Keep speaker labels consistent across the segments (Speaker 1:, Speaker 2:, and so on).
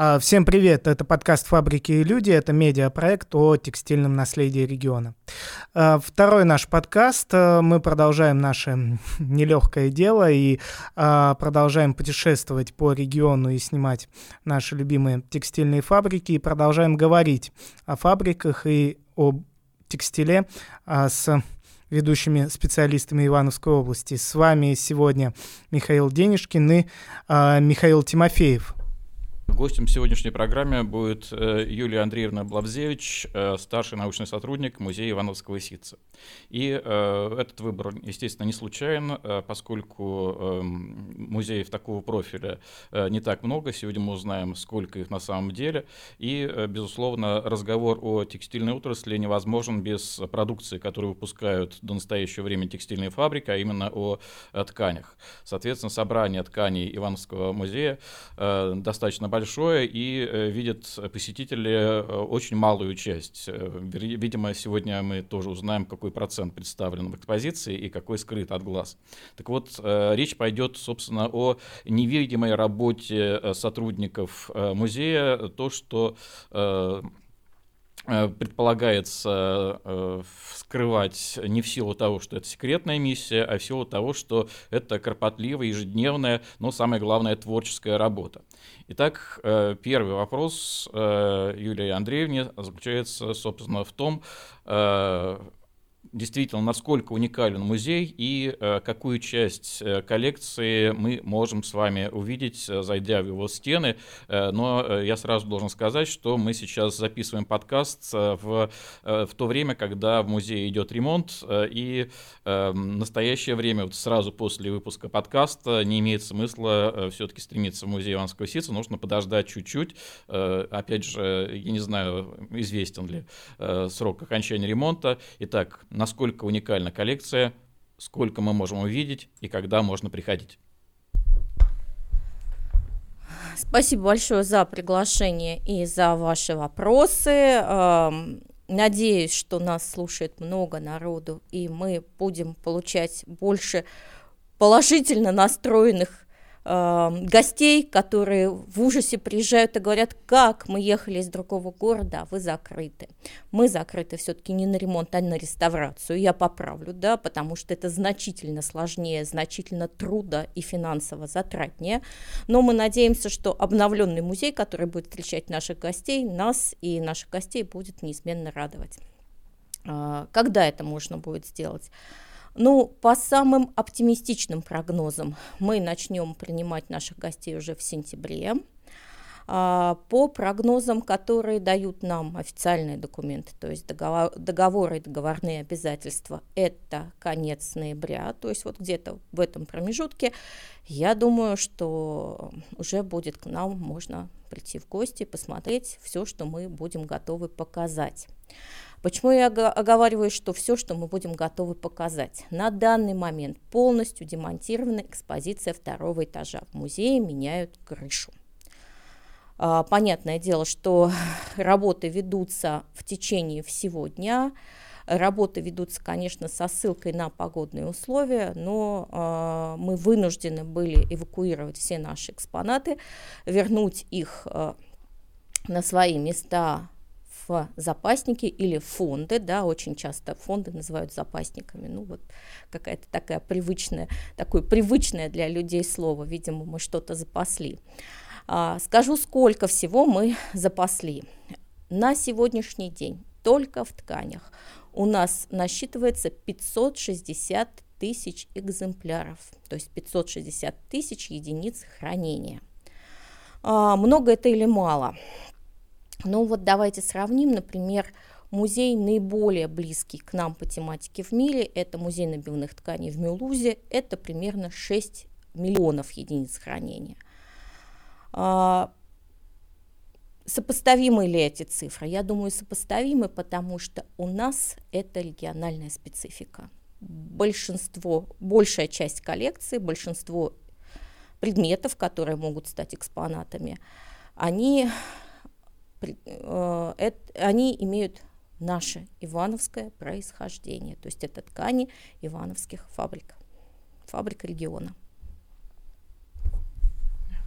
Speaker 1: А, всем привет, это подкаст «Фабрики и люди», это медиапроект о текстильном наследии региона. А, второй наш подкаст, а, мы продолжаем наше нелегкое дело и продолжаем путешествовать по региону и снимать наши любимые текстильные фабрики, и продолжаем говорить о фабриках и о текстиле с ведущими специалистами Ивановской области. С вами сегодня Михаил Денежкин и Михаил Тимофеев –
Speaker 2: Гостем сегодняшней программы будет э, Юлия Андреевна Блавзевич, э, старший научный сотрудник Музея Ивановского ситца. И э, этот выбор, естественно, не случайен, поскольку эм, музеев такого профиля не так много. Сегодня мы узнаем, сколько их на самом деле. И, безусловно, разговор о текстильной отрасли невозможен без продукции, которую выпускают до настоящего времени текстильные фабрики, а именно о тканях. Соответственно, собрание тканей Ивановского музея достаточно большое большое, и э, видят посетители э, очень малую часть. Э, видимо, сегодня мы тоже узнаем, какой процент представлен в экспозиции и какой скрыт от глаз. Так вот, речь пойдет, собственно, о невидимой работе сотрудников музея, то, что предполагается э, скрывать не в силу того, что это секретная миссия, а в силу того, что это кропотливая, ежедневная, но самое главное, творческая работа. Итак, э, первый вопрос Юлии Андреевне заключается, собственно, в том, действительно, насколько уникален музей и э, какую часть э, коллекции мы можем с вами увидеть, э, зайдя в его стены. Э, но э, я сразу должен сказать, что мы сейчас записываем подкаст э, в, в то время, когда в музее идет ремонт, и э, настоящее время, вот сразу после выпуска подкаста, не имеет смысла все-таки стремиться в музей Иванского ситца, нужно подождать чуть-чуть. Опять же, я не знаю, известен ли срок окончания ремонта. Итак, насколько уникальна коллекция, сколько мы можем увидеть и когда можно приходить.
Speaker 3: Спасибо большое за приглашение и за ваши вопросы. Эм, надеюсь, что нас слушает много народу, и мы будем получать больше положительно настроенных Эм, гостей, которые в ужасе приезжают и говорят, как мы ехали из другого города, а вы закрыты. Мы закрыты все-таки не на ремонт, а на реставрацию. Я поправлю, да, потому что это значительно сложнее, значительно трудо и финансово затратнее. Но мы надеемся, что обновленный музей, который будет встречать наших гостей, нас и наших гостей будет неизменно радовать. А, когда это можно будет сделать? Ну, по самым оптимистичным прогнозам мы начнем принимать наших гостей уже в сентябре. А, по прогнозам, которые дают нам официальные документы, то есть договор, договоры и договорные обязательства, это конец ноября, то есть вот где-то в этом промежутке, я думаю, что уже будет к нам можно прийти в гости, посмотреть все, что мы будем готовы показать. Почему я оговариваю, что все, что мы будем готовы показать? На данный момент полностью демонтирована экспозиция второго этажа. В музее меняют крышу. А, понятное дело, что работы ведутся в течение всего дня. Работы ведутся, конечно, со ссылкой на погодные условия, но э, мы вынуждены были эвакуировать все наши экспонаты, вернуть их э, на свои места в запасники или фонды, да, очень часто фонды называют запасниками, ну вот какая-то такая привычная, такое привычное для людей слово, видимо, мы что-то запасли. А, скажу, сколько всего мы запасли. На сегодняшний день только в тканях у нас насчитывается 560 тысяч экземпляров, то есть 560 тысяч единиц хранения. А, много это или мало? Ну вот давайте сравним, например, музей наиболее близкий к нам по тематике в мире, это музей набивных тканей в Мюлузе, это примерно 6 миллионов единиц хранения. А, сопоставимы ли эти цифры? Я думаю, сопоставимы, потому что у нас это региональная специфика. Большинство, большая часть коллекции, большинство предметов, которые могут стать экспонатами, они они имеют наше ивановское происхождение, то есть это ткани ивановских фабрик, фабрик региона.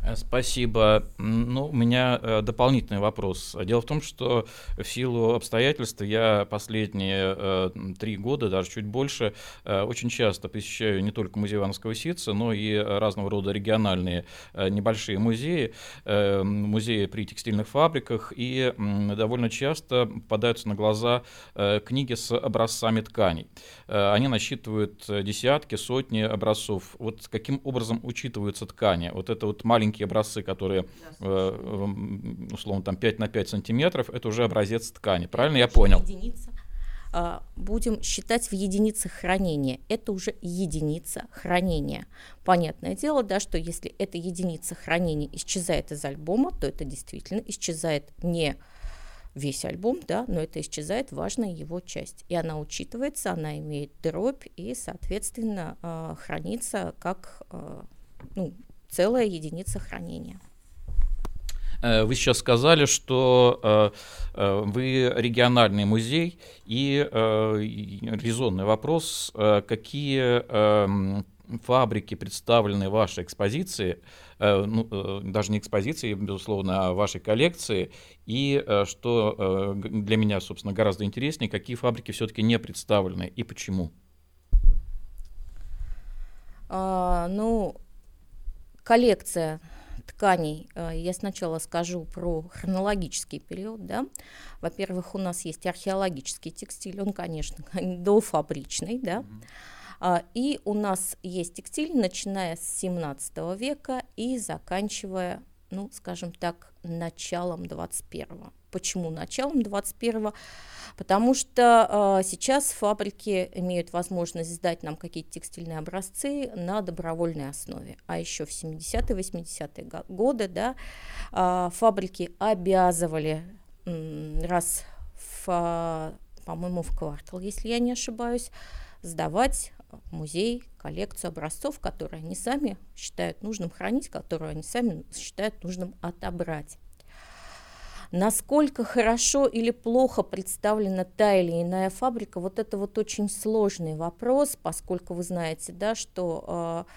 Speaker 2: Э, спасибо. Ну, у меня э, дополнительный вопрос. Дело в том, что в силу обстоятельств я последние э, три года, даже чуть больше, очень часто посещаю не только музей Ивановского ситца, но и разного рода региональные небольшие музеи, музеи при текстильных фабриках, и довольно часто попадаются на глаза книги с образцами тканей. Они насчитывают десятки, сотни образцов. Вот каким образом учитываются ткани? Вот это вот маленький маленькие образцы, которые, э, условно, там 5 на 5 сантиметров, это уже образец ткани. Правильно я понял?
Speaker 3: Единица а, будем считать в единицах хранения. Это уже единица хранения. Понятное дело, да, что если эта единица хранения исчезает из альбома, то это действительно исчезает не весь альбом, да, но это исчезает важная его часть. И она учитывается, она имеет дробь и, соответственно, а, хранится как а, ну, целая единица хранения.
Speaker 2: Э, вы сейчас сказали, что э, э, вы региональный музей, и резонный вопрос, какие эм, фабрики представлены в вашей экспозиции, ну, даже не экспозиции, безусловно, а вашей коллекции, и что для меня, собственно, гораздо интереснее, какие фабрики все-таки не представлены и почему?
Speaker 3: А, ну, коллекция тканей, э, я сначала скажу про хронологический период, да. Во-первых, у нас есть археологический текстиль, он, конечно, дофабричный, да. А, и у нас есть текстиль, начиная с 17 века и заканчивая, ну, скажем так, началом 21 -го. Почему началом 21 Потому что э, сейчас фабрики имеют возможность сдать нам какие-то текстильные образцы на добровольной основе. А еще в 70-е, 80-е годы да, э, фабрики обязывали э, раз в, по-моему, в квартал, если я не ошибаюсь, сдавать музей коллекцию образцов, которые они сами считают нужным хранить, которые они сами считают нужным отобрать. Насколько хорошо или плохо представлена та или иная фабрика, вот это вот очень сложный вопрос, поскольку вы знаете, да, что э,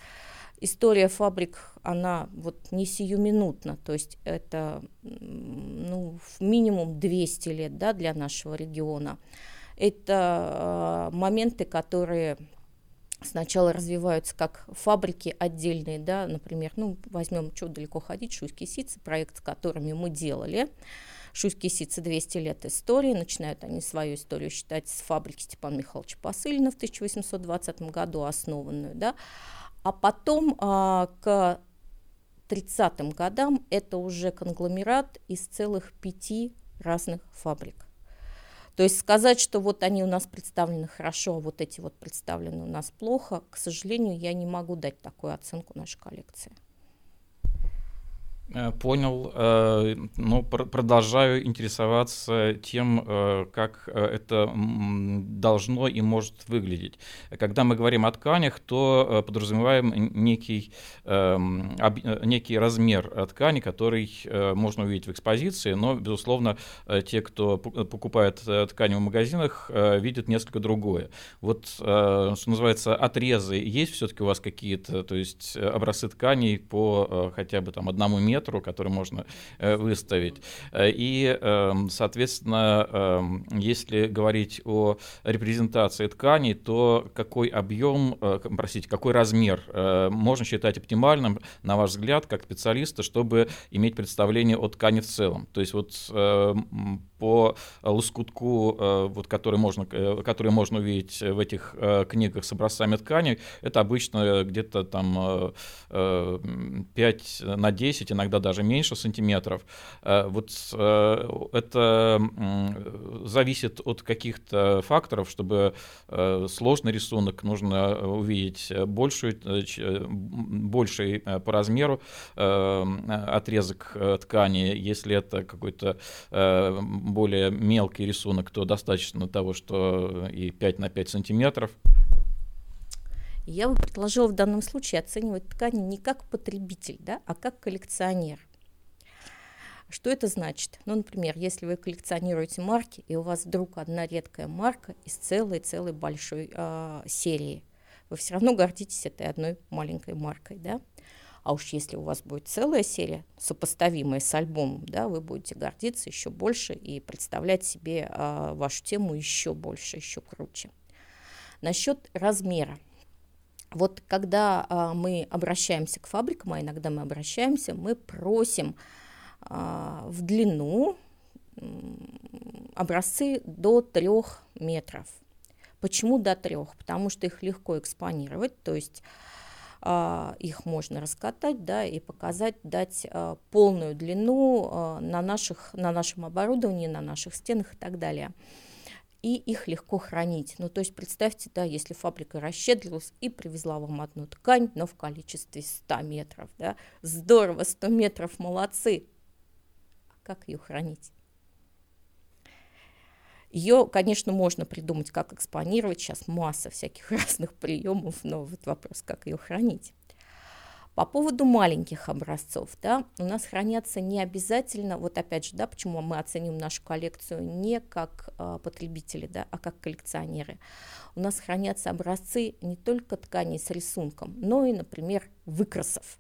Speaker 3: история фабрик, она вот не сиюминутна, то есть это ну, минимум 200 лет да, для нашего региона. Это э, моменты, которые сначала развиваются как фабрики отдельные, да, например, ну, возьмем, что далеко ходить, Шуйские сицы, проект, с которыми мы делали, Шуйские сицы 200 лет истории, начинают они свою историю считать с фабрики Степана Михайловича Посыльна в 1820 году основанную, да, а потом а, к 30-м годам это уже конгломерат из целых пяти разных фабрик. То есть сказать, что вот они у нас представлены хорошо, а вот эти вот представлены у нас плохо, к сожалению, я не могу дать такую оценку нашей коллекции.
Speaker 2: Э, понял, э, но продолжаю интересоваться тем, э, как это должно и может выглядеть. Когда мы говорим о тканях, то подразумеваем некий, эм, некий размер ткани, который можно увидеть в экспозиции, но, безусловно, те, кто покупает ткани в магазинах, видят несколько другое. Вот, что называется, отрезы есть все-таки у вас какие-то, то есть образцы тканей по хотя бы там одному метру, метру, который можно э, выставить. Э, и, эм, соответственно, эм, если говорить о репрезентации тканей, то какой объем, э, простите, какой размер можно считать оптимальным, на ваш взгляд, как специалиста, чтобы иметь представление о ткани в целом? То есть вот по лоскутку, вот, который, можно, который можно увидеть в этих книгах с образцами ткани, это обычно где-то там 5 на 10, иногда иногда даже меньше сантиметров. Э, вот э, это зависит от каких-то факторов, чтобы э, сложный рисунок нужно увидеть большую, больший по размеру отрезок ткани. Если это какой-то более мелкий рисунок, то достаточно того, что и 5 на 5 сантиметров.
Speaker 3: Я бы предложила в данном случае оценивать ткани не как потребитель, да, а как коллекционер. Что это значит? Ну, например, если вы коллекционируете марки, и у вас вдруг одна редкая марка из целой-целой большой э, серии, вы все равно гордитесь этой одной маленькой маркой, да? А уж если у вас будет целая серия, сопоставимая с альбомом, да, вы будете гордиться еще больше и представлять себе а, вашу тему еще больше, еще круче. Насчет размера. Вот когда а, мы обращаемся к фабрикам, а иногда мы обращаемся, мы просим а, в длину образцы до трех метров. Почему до трех? Потому что их легко экспонировать, то есть а, их можно раскатать, да, и показать, дать а, полную длину а, на, наших, на нашем оборудовании, на наших стенах и так далее. И их легко хранить. Ну, то есть представьте, да, если фабрика расщедрилась и привезла вам одну ткань, но в количестве 100 метров, да, здорово, 100 метров, молодцы. А как ее хранить? Ее, конечно, можно придумать, как экспонировать. Сейчас масса всяких разных приемов, но вот вопрос, как ее хранить. По поводу маленьких образцов, да, у нас хранятся не обязательно, вот опять же, да, почему мы оценим нашу коллекцию не как э, потребители, да, а как коллекционеры. У нас хранятся образцы не только тканей с рисунком, но и, например, выкрасов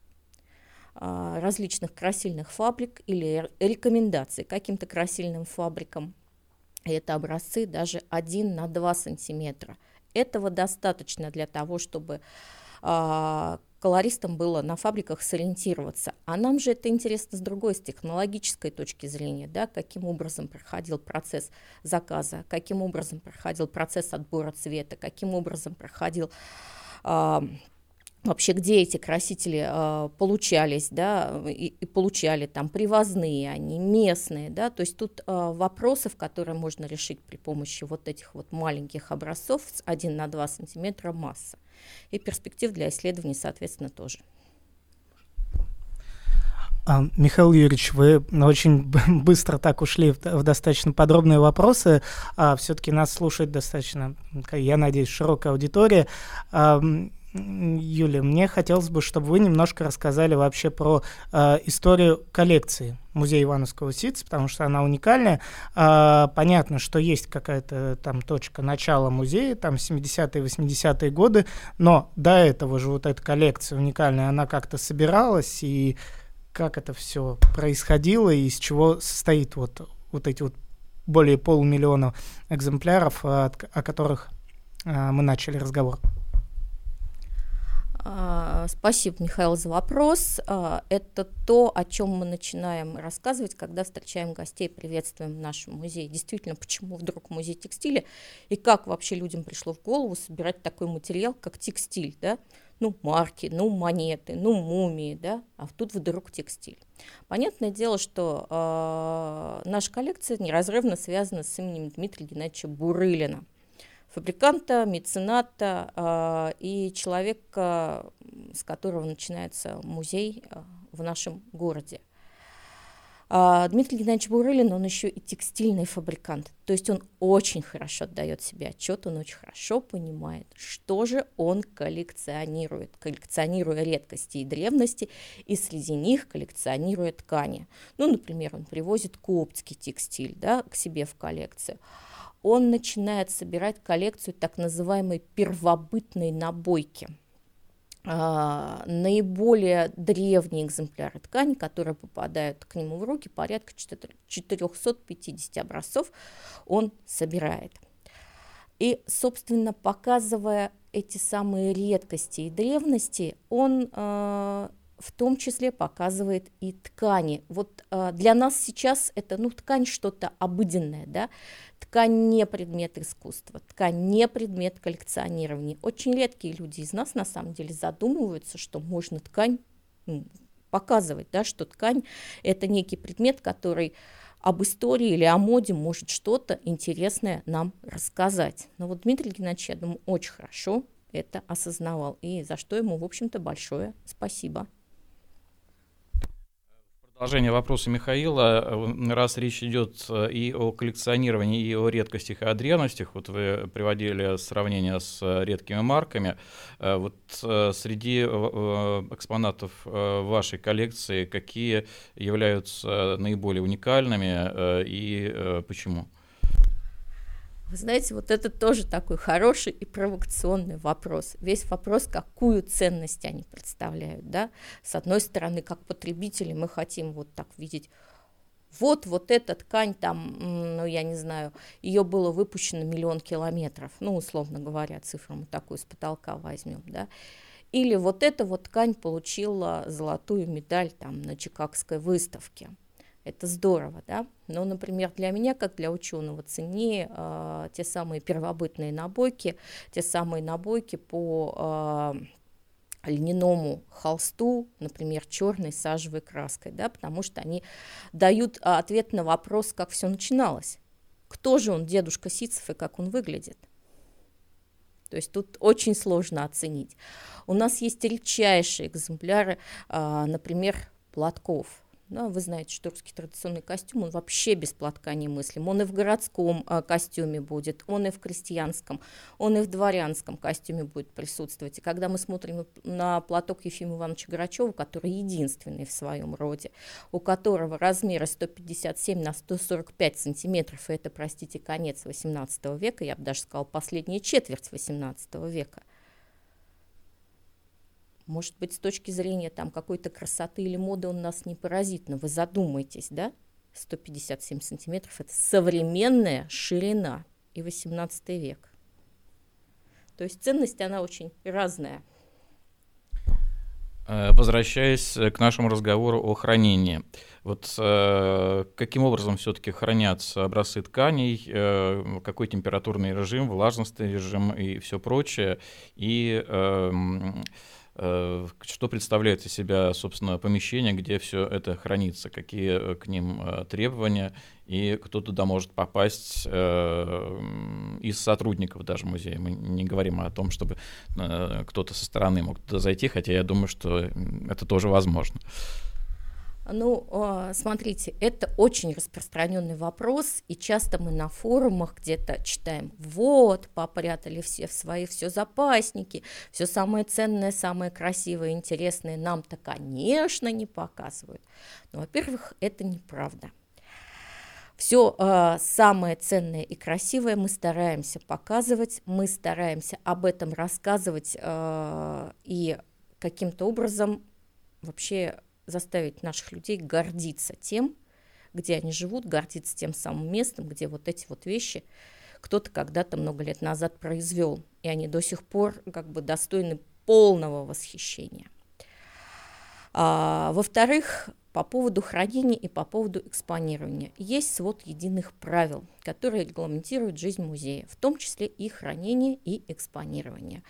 Speaker 3: э, различных красильных фабрик или рекомендаций каким-то красильным фабрикам это образцы даже 1 на 2 сантиметра. Этого достаточно для того, чтобы э, колористам было на фабриках сориентироваться. А нам же это интересно с другой, с технологической точки зрения, да, каким образом проходил процесс заказа, каким образом проходил процесс отбора цвета, каким образом проходил э, вообще где эти красители э, получались, да, и, и получали там привозные они, местные, да, то есть тут э, вопросов, которые можно решить при помощи вот этих вот маленьких образцов с 1 на 2 сантиметра масса. И перспектив для исследований, соответственно, тоже.
Speaker 1: А, Михаил Юрьевич, вы очень быстро так ушли в, достаточно подробные вопросы. А, Все-таки нас слушает достаточно, я надеюсь, широкая аудитория. Юля, мне хотелось бы, чтобы вы немножко рассказали вообще про э, историю коллекции музея Ивановского СИЦ, потому что она уникальная. Э, понятно, что есть какая-то там точка начала музея, там 70-е, 80-е годы, но до этого же вот эта коллекция уникальная, она как-то собиралась, и как это все происходило, и из чего состоит вот, вот эти вот более полумиллиона экземпляров, о, о которых э, мы начали разговор.
Speaker 3: А, спасибо, Михаил, за вопрос. А, это то, о чем мы начинаем рассказывать, когда встречаем гостей, приветствуем в нашем музее. Действительно, почему вдруг музей текстиля и как вообще людям пришло в голову собирать такой материал, как текстиль, да? Ну, марки, ну, монеты, ну, мумии, да, а тут вдруг текстиль. Понятное дело, что э, наша коллекция неразрывно связана с именем Дмитрия Геннадьевича Бурылина – фабриканта, мецената э, и человека, с которого начинается музей э, в нашем городе. А Дмитрий Геннадьевич Бурылин, он еще и текстильный фабрикант, то есть он очень хорошо отдает себе отчет, он очень хорошо понимает, что же он коллекционирует, коллекционируя редкости и древности, и среди них коллекционируя ткани. Ну, например, он привозит коптский текстиль да, к себе в коллекцию, он начинает собирать коллекцию так называемой первобытной набойки. А, наиболее древние экземпляры ткани, которые попадают к нему в руки, порядка 450 образцов он собирает. И, собственно, показывая эти самые редкости и древности, он э, в том числе показывает и ткани. Вот э, для нас сейчас это, ну, ткань что-то обыденное, да, ткань не предмет искусства, ткань не предмет коллекционирования. Очень редкие люди из нас на самом деле задумываются, что можно ткань показывать, да, что ткань это некий предмет, который об истории или о моде может что-то интересное нам рассказать. Но вот Дмитрий Геннадьевич, я думаю, очень хорошо это осознавал, и за что ему, в общем-то, большое спасибо.
Speaker 2: Продолжение вопроса Михаила. Раз речь идет э, и о коллекционировании, и о редкостях и о древностях, вот вы приводили сравнение с э, редкими марками, э, вот среди экспонатов вашей коллекции какие являются наиболее уникальными и почему?
Speaker 3: Вы знаете, вот это тоже такой хороший и провокационный вопрос. Весь вопрос, какую ценность они представляют, да? С одной стороны, как потребители мы хотим вот так видеть вот, вот эта ткань там, ну, я не знаю, ее было выпущено миллион километров, ну, условно говоря, цифру мы такую с потолка возьмем, да, или вот эта вот ткань получила золотую медаль там на Чикагской выставке – это здорово, да. Но, например, для меня, как для ученого, ценнее э, те самые первобытные набойки, те самые набойки по э, льняному холсту, например, черной сажевой краской, да, потому что они дают ответ на вопрос, как все начиналось. Кто же он, дедушка Ситцев, и как он выглядит? То есть тут очень сложно оценить. У нас есть редчайшие экземпляры, например, платков – да, вы знаете, что русский традиционный костюм, он вообще без платка не мыслим. Он и в городском э, костюме будет, он и в крестьянском, он и в дворянском костюме будет присутствовать. И когда мы смотрим на платок Ефима Ивановича Грачева, который единственный в своем роде, у которого размеры 157 на 145 сантиметров, и это, простите, конец 18 века, я бы даже сказала, последняя четверть 18 века – может быть, с точки зрения там какой-то красоты или моды он нас не поразит, но вы задумайтесь, да? 157 сантиметров – это современная ширина и 18 век. То есть ценность, она очень разная.
Speaker 2: Э, возвращаясь к нашему разговору о хранении, вот э, каким образом все-таки хранятся образцы тканей, э, какой температурный режим, влажностный режим и все прочее, и э, Э, что представляет из себя, собственно, помещение, где все это хранится, какие э, к ним э, требования, и кто туда может попасть из сотрудников даже музея. Мы не говорим о том, чтобы кто-то со стороны мог туда зайти, хотя я думаю, что это тоже возможно.
Speaker 3: Ну, а, смотрите, это очень распространенный вопрос, и часто мы на форумах где-то читаем, вот, попрятали все в свои все запасники, все самое ценное, самое красивое, интересное нам-то, конечно, не показывают. Но, во-первых, это неправда. Все э, а, самое ценное и красивое мы стараемся показывать, мы стараемся об этом рассказывать э, и каким-то образом вообще заставить наших людей гордиться тем, где они живут, гордиться тем самым местом, где вот эти вот вещи кто-то когда-то много лет назад произвел, и они до сих пор как бы достойны полного восхищения. А, во-вторых, по поводу хранения и по поводу экспонирования. Есть свод единых правил, которые регламентируют жизнь музея, в том числе и хранение и экспонирование.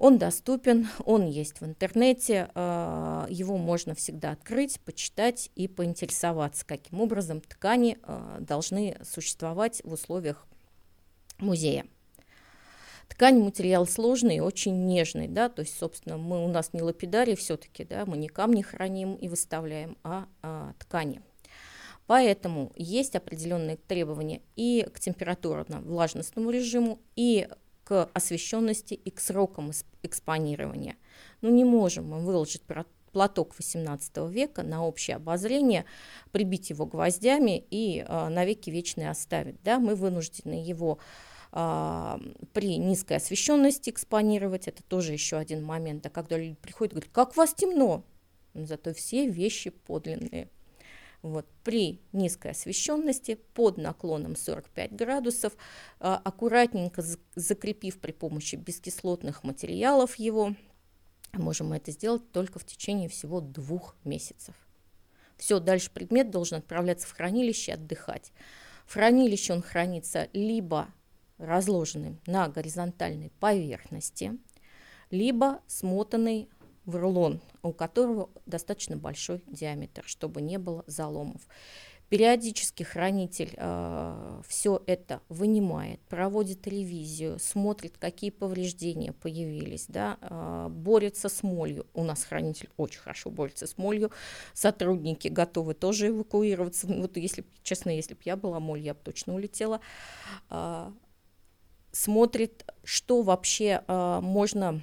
Speaker 3: Он доступен, он есть в интернете, а, его можно всегда открыть, почитать и поинтересоваться, каким образом ткани а, должны существовать в условиях музея. Ткань материал сложный и очень нежный, да, то есть, собственно, мы у нас не лапидарий все-таки, да, мы не камни храним и выставляем, а, а ткани. Поэтому есть определенные требования и к температурно-влажностному режиму, и к освещенности и к срокам экспонирования. Ну не можем мы выложить платок XVIII века на общее обозрение, прибить его гвоздями и э, навеки вечные оставить. Да? Мы вынуждены его э, при низкой освещенности экспонировать. Это тоже еще один момент. А когда люди приходят и говорят, как у вас темно? Зато все вещи подлинные. Вот, при низкой освещенности под наклоном 45 градусов, а, аккуратненько закрепив при помощи бескислотных материалов его, можем это сделать только в течение всего двух месяцев. Все, дальше предмет должен отправляться в хранилище отдыхать. В хранилище он хранится либо разложенным на горизонтальной поверхности, либо смотанный в рулон, у которого достаточно большой диаметр, чтобы не было заломов. Периодически хранитель э, все это вынимает, проводит ревизию, смотрит, какие повреждения появились, да, э, борется с молью. У нас хранитель очень хорошо борется с молью. Сотрудники готовы тоже эвакуироваться. Вот если, честно, если бы я была моль, я бы точно улетела. Э, смотрит, что вообще э, можно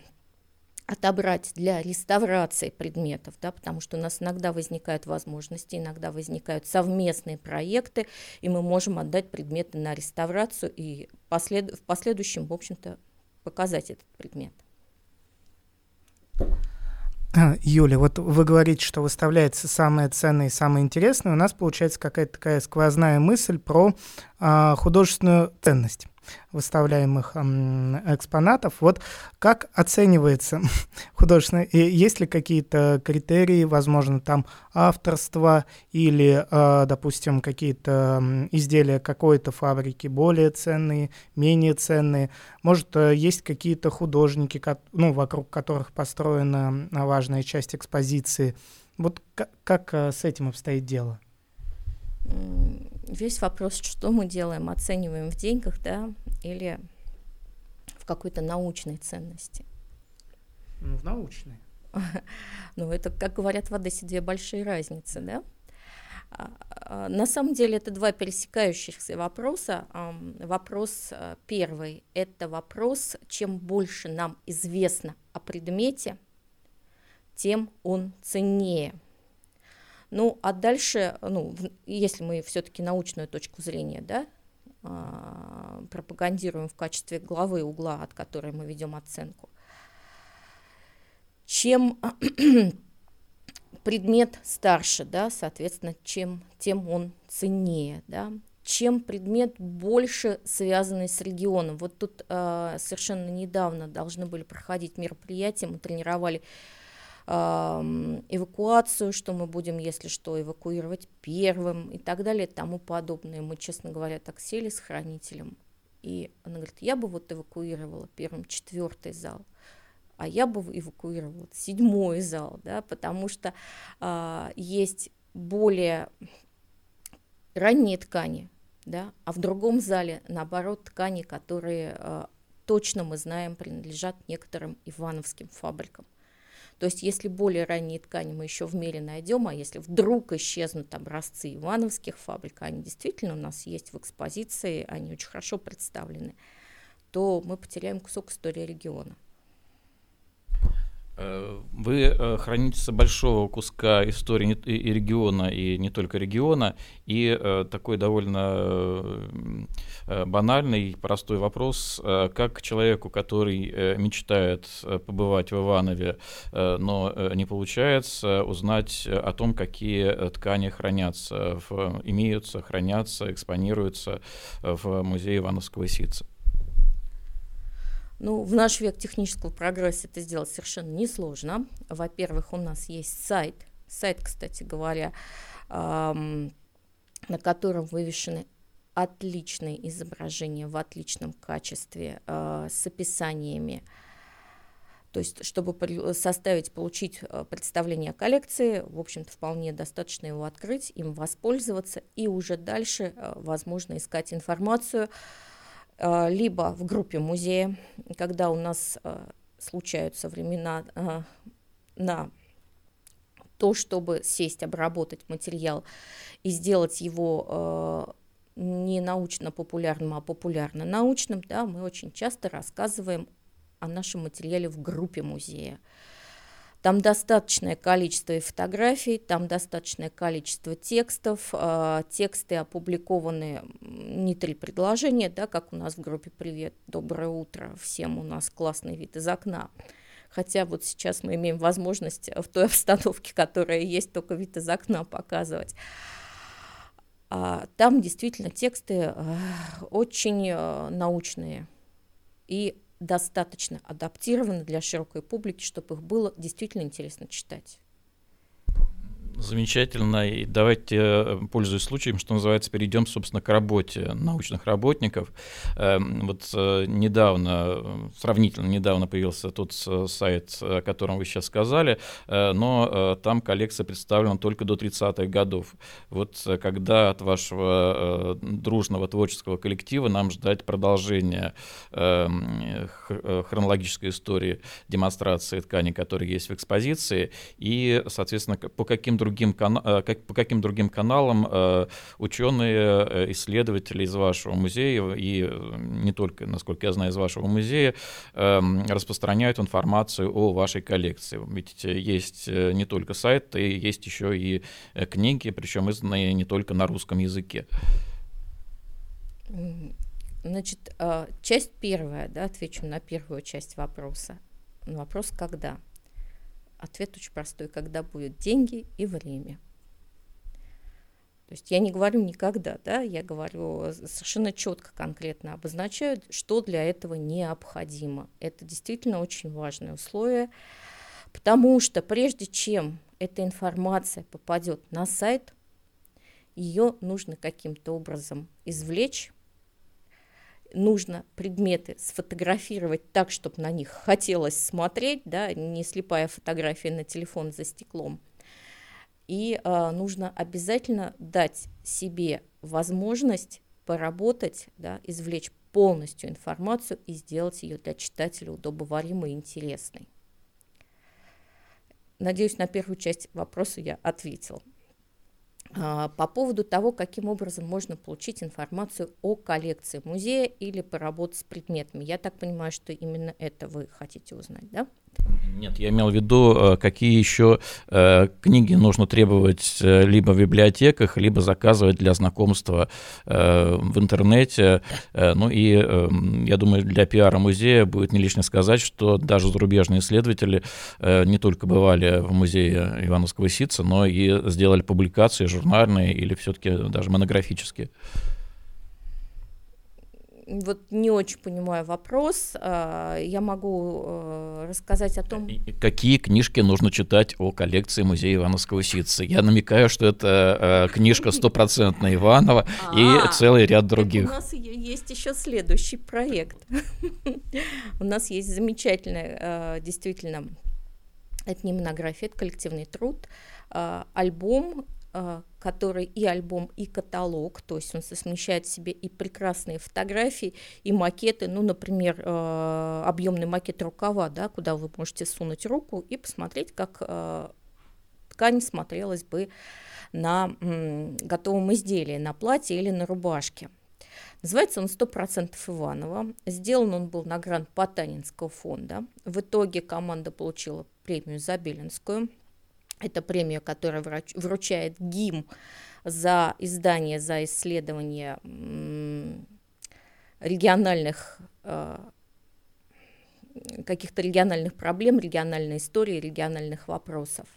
Speaker 3: отобрать для реставрации предметов, да, потому что у нас иногда возникают возможности, иногда возникают совместные проекты, и мы можем отдать предметы на реставрацию и послед... в последующем, в общем-то, показать этот предмет.
Speaker 1: Юля, вот вы говорите, что выставляется самое ценное и самое интересное. У нас получается какая-то такая сквозная мысль про а, художественную ценность выставляемых экспонатов. Вот как оценивается художественно? Есть ли какие-то критерии, возможно, там авторство или, а, допустим, какие-то изделия какой-то фабрики более ценные, менее ценные? Может, э, есть какие-то художники, ну, вокруг которых построена важная часть экспозиции? Вот как, как э, с этим обстоит дело?
Speaker 3: Весь вопрос, что мы делаем, оцениваем в деньгах, да, или в какой-то научной ценности.
Speaker 1: Ну, в научной.
Speaker 3: Ну, это, как говорят в Одессе, две большие разницы, да? А, а, на самом деле это два пересекающихся вопроса. Вопрос а, первый – это вопрос, чем больше нам известно о предмете, тем он ценнее – ну, а дальше, ну, если мы все-таки научную точку зрения, да, а, пропагандируем в качестве главы угла, от которой мы ведем оценку, чем предмет старше, да, соответственно, чем, тем он ценнее, да, чем предмет больше связанный с регионом. Вот тут э, совершенно недавно должны были проходить мероприятия, мы тренировали эвакуацию, что мы будем, если что, эвакуировать первым и так далее тому подобное. Мы, честно говоря, так сели с хранителем, и она говорит, я бы вот эвакуировала первым четвертый зал, а я бы эвакуировала седьмой зал, да, потому что а, есть более ранние ткани, да, а в другом зале, наоборот, ткани, которые а, точно мы знаем принадлежат некоторым ивановским фабрикам. То есть если более ранние ткани мы еще в мире найдем, а если вдруг исчезнут образцы ивановских фабрик, они действительно у нас есть в экспозиции, они очень хорошо представлены, то мы потеряем кусок истории региона.
Speaker 2: Э, вы э, хранитель большого куска истории и региона, и не только региона, и э, такой довольно банальный, простой вопрос, как человеку, который мечтает побывать в Иванове, но не получается, узнать о том, какие ткани хранятся, имеются, хранятся, экспонируются в музее Ивановского ситца?
Speaker 3: Ну, в наш век технического прогресса это сделать совершенно несложно. Во-первых, у нас есть сайт, сайт, кстати говоря, эм, на котором вывешены отличные изображения в отличном качестве э, с описаниями. То есть, чтобы составить, получить э, представление о коллекции, в общем-то, вполне достаточно его открыть, им воспользоваться и уже дальше, э, возможно, искать информацию либо в группе музея, когда у нас э, случаются времена э, на то, чтобы сесть, обработать материал и сделать его не научно-популярным, а популярно-научным, да, мы очень часто рассказываем о нашем материале в группе музея. Там достаточное количество и фотографий, там достаточное количество текстов. Э, тексты опубликованы не три предложения, да, как у нас в группе «Привет, доброе утро, всем у нас классный вид из окна». Хотя вот сейчас мы имеем возможность в той обстановке, которая есть, только вид из окна показывать. А там действительно тексты э, очень научные и достаточно адаптированы для широкой публики, чтобы их было действительно интересно читать.
Speaker 2: Замечательно. И давайте, э, пользуясь случаем, что называется, перейдем, собственно, к работе научных работников. Эм, вот э, недавно, сравнительно недавно появился тот сайт, о котором вы сейчас сказали, э, но там коллекция представлена только до 30-х годов. Вот когда от вашего дружного творческого коллектива нам ждать продолжения эм, хронологической истории демонстрации ткани, которые есть в экспозиции, и, соответственно, по каким другим другим, как, по каким другим каналам ученые, исследователи из вашего музея и не только, насколько я знаю, из вашего музея эм, распространяют информацию о вашей коллекции. Ведь есть не только сайт, и есть еще и книги, причем изданные не только на русском языке.
Speaker 3: Значит, часть первая, да, отвечу на первую часть вопроса. Вопрос «когда?». Ответ очень простой. Когда будут деньги и время. То есть я не говорю никогда, да, я говорю совершенно четко, конкретно обозначаю, что для этого необходимо. Это действительно очень важное условие, потому что прежде чем эта информация попадет на сайт, ее нужно каким-то образом извлечь, нужно предметы сфотографировать так, чтобы на них хотелось смотреть, да, не слепая фотография на телефон за стеклом. И э, нужно обязательно дать себе возможность поработать, да, извлечь полностью информацию и сделать ее для читателя удобоваримой и интересной. Надеюсь, на первую часть вопроса я ответил. А, по поводу того, каким образом можно получить информацию о коллекции музея или поработать с предметами. Я так понимаю, что именно это вы хотите узнать, да?
Speaker 2: Нет, я имел в виду, э, какие еще э, книги нужно требовать э, либо в библиотеках, либо заказывать для знакомства в интернете. Ну и я думаю, для пиара музея будет не лишне сказать, что даже зарубежные исследователи не только бывали в музее Ивановского Сица, но и сделали публикации журнальные или все-таки даже монографические
Speaker 3: вот не очень понимаю вопрос. А, я могу э, рассказать о том...
Speaker 2: Какие книжки нужно читать о коллекции музея Ивановского ситца? Я намекаю, что это э, книжка стопроцентная Иванова и а, целый ряд других.
Speaker 3: У нас есть еще следующий проект. У нас есть замечательный, э, действительно, это не монография, это коллективный труд, альбом который и альбом, и каталог, то есть он совмещает в себе и прекрасные фотографии, и макеты, ну, например, а, объемный макет рукава, да, куда вы можете сунуть руку и посмотреть, как а, ткань смотрелась бы на готовом изделии, на платье или на рубашке. Называется он «100% Иванова». Сделан он был на грант Потанинского фонда. В итоге команда получила премию Забелинскую – это премия, которая вручает ГИМ за издание, за исследование региональных э, каких-то региональных проблем, региональной истории, региональных вопросов.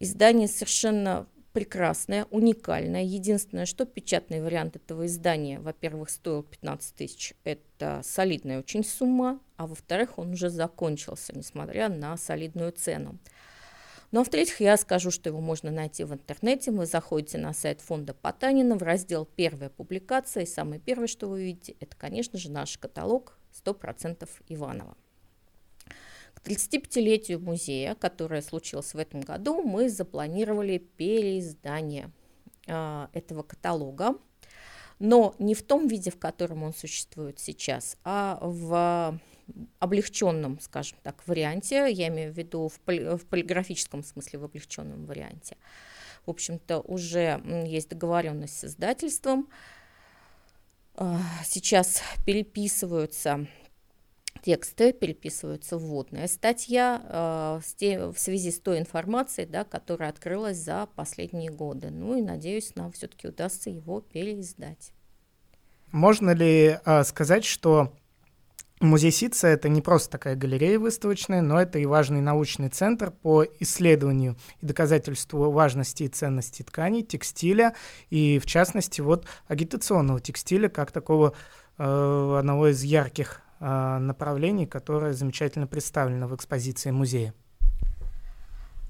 Speaker 3: Издание совершенно прекрасное, уникальное. Единственное, что печатный вариант этого издания, во-первых, стоил 15 тысяч. Это солидная очень сумма, а во-вторых, он уже закончился, несмотря на солидную цену. Ну а в-третьих, я скажу, что его можно найти в интернете. Вы заходите на сайт фонда Потанина в раздел «Первая публикация», и самое первое, что вы увидите, это, конечно же, наш каталог «100% Иванова». К 35-летию музея, которое случилось в этом году, мы запланировали переиздание э, этого каталога, но не в том виде, в котором он существует сейчас, а в облегченном, скажем так, варианте, я имею в виду в, поли, в полиграфическом смысле в облегченном варианте. В общем-то, уже есть договоренность с издательством. А, сейчас переписываются тексты, переписываются вводная статья а, в связи с той информацией, да, которая открылась за последние годы. Ну и надеюсь, нам все-таки удастся его переиздать.
Speaker 1: Можно ли э, сказать, что Музей Ситца — это не просто такая галерея выставочная, но это и важный научный центр по исследованию и доказательству важности и ценности тканей, текстиля, и в частности вот агитационного текстиля, как такого э, одного из ярких э, направлений, которое замечательно представлено в экспозиции музея.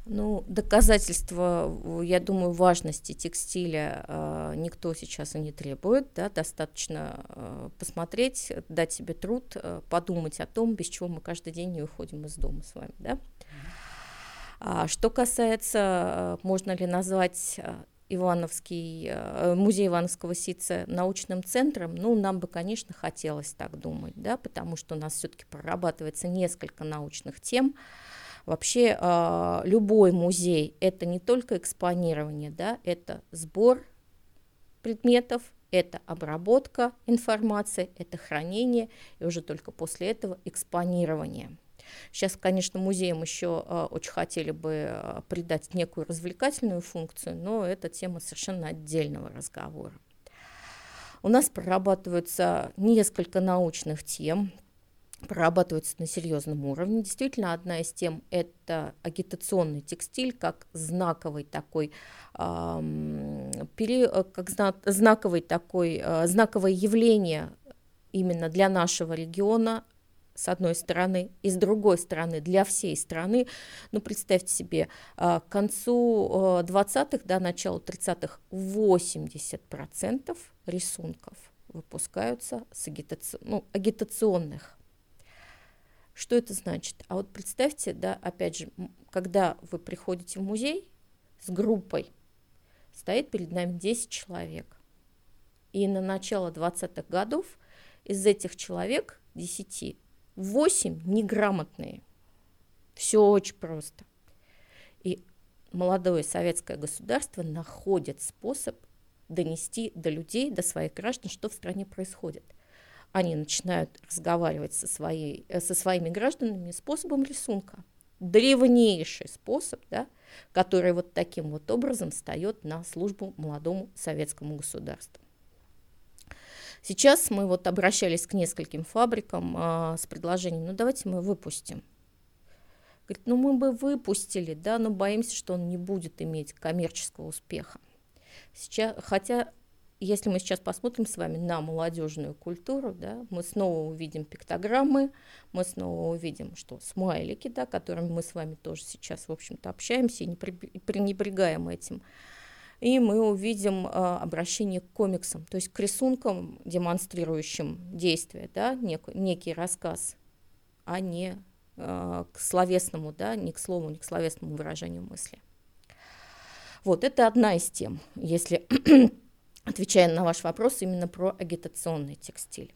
Speaker 3: Ну, доказательства, я думаю, важности текстиля э, никто сейчас и не требует. Да? Достаточно э, посмотреть, дать себе труд, э, подумать о том, без чего мы каждый день не уходим из дома с вами. Да? А что касается, можно ли назвать Ивановский, музей Ивановского ситца научным центром, ну, нам бы, конечно, хотелось так думать, да, потому что у нас все-таки прорабатывается несколько научных тем, Вообще э, любой музей – это не только экспонирование, да, это сбор предметов, это обработка информации, это хранение, и уже только после этого экспонирование. Сейчас, конечно, музеям еще э, очень хотели бы э, придать некую развлекательную функцию, но это тема совершенно отдельного разговора. У нас прорабатываются несколько научных тем, прорабатываются на серьезном уровне. Действительно, одна из тем – это агитационный текстиль, как знаковый такой, эм, пере, как зна, знаковый такой, э, знаковое явление именно для нашего региона, с одной стороны, и с другой стороны для всей страны. Ну, представьте себе, а, к концу 20-х, до начала 30-х 80% рисунков выпускаются с агитаци... ну, агитационных. Что это значит? А вот представьте, да, опять же, когда вы приходите в музей с группой, стоит перед нами 10 человек. И на начало 20-х годов из этих человек 10 8 неграмотные. Все очень просто. И молодое советское государство находит способ донести до людей, до своих граждан, что в стране происходит. Они начинают разговаривать со, своей, э, со своими гражданами способом рисунка. Древнейший способ, да, который вот таким вот образом встает на службу молодому советскому государству. Сейчас мы вот обращались к нескольким фабрикам а, с предложением, ну давайте мы выпустим. Говорит, ну мы бы выпустили, да, но боимся, что он не будет иметь коммерческого успеха. Сейчас, хотя, если мы сейчас посмотрим с вами на молодежную культуру, да, мы снова увидим пиктограммы, мы снова увидим, что смайлики, да, которыми мы с вами тоже сейчас, в общем-то, общаемся и не пренебрегаем этим и мы увидим э, обращение к комиксам, то есть к рисункам, демонстрирующим действие, да, нек, некий рассказ, а не э, к словесному, да, не к слову, не к словесному выражению мысли. Вот, это одна из тем, если отвечая на ваш вопрос именно про агитационный текстиль.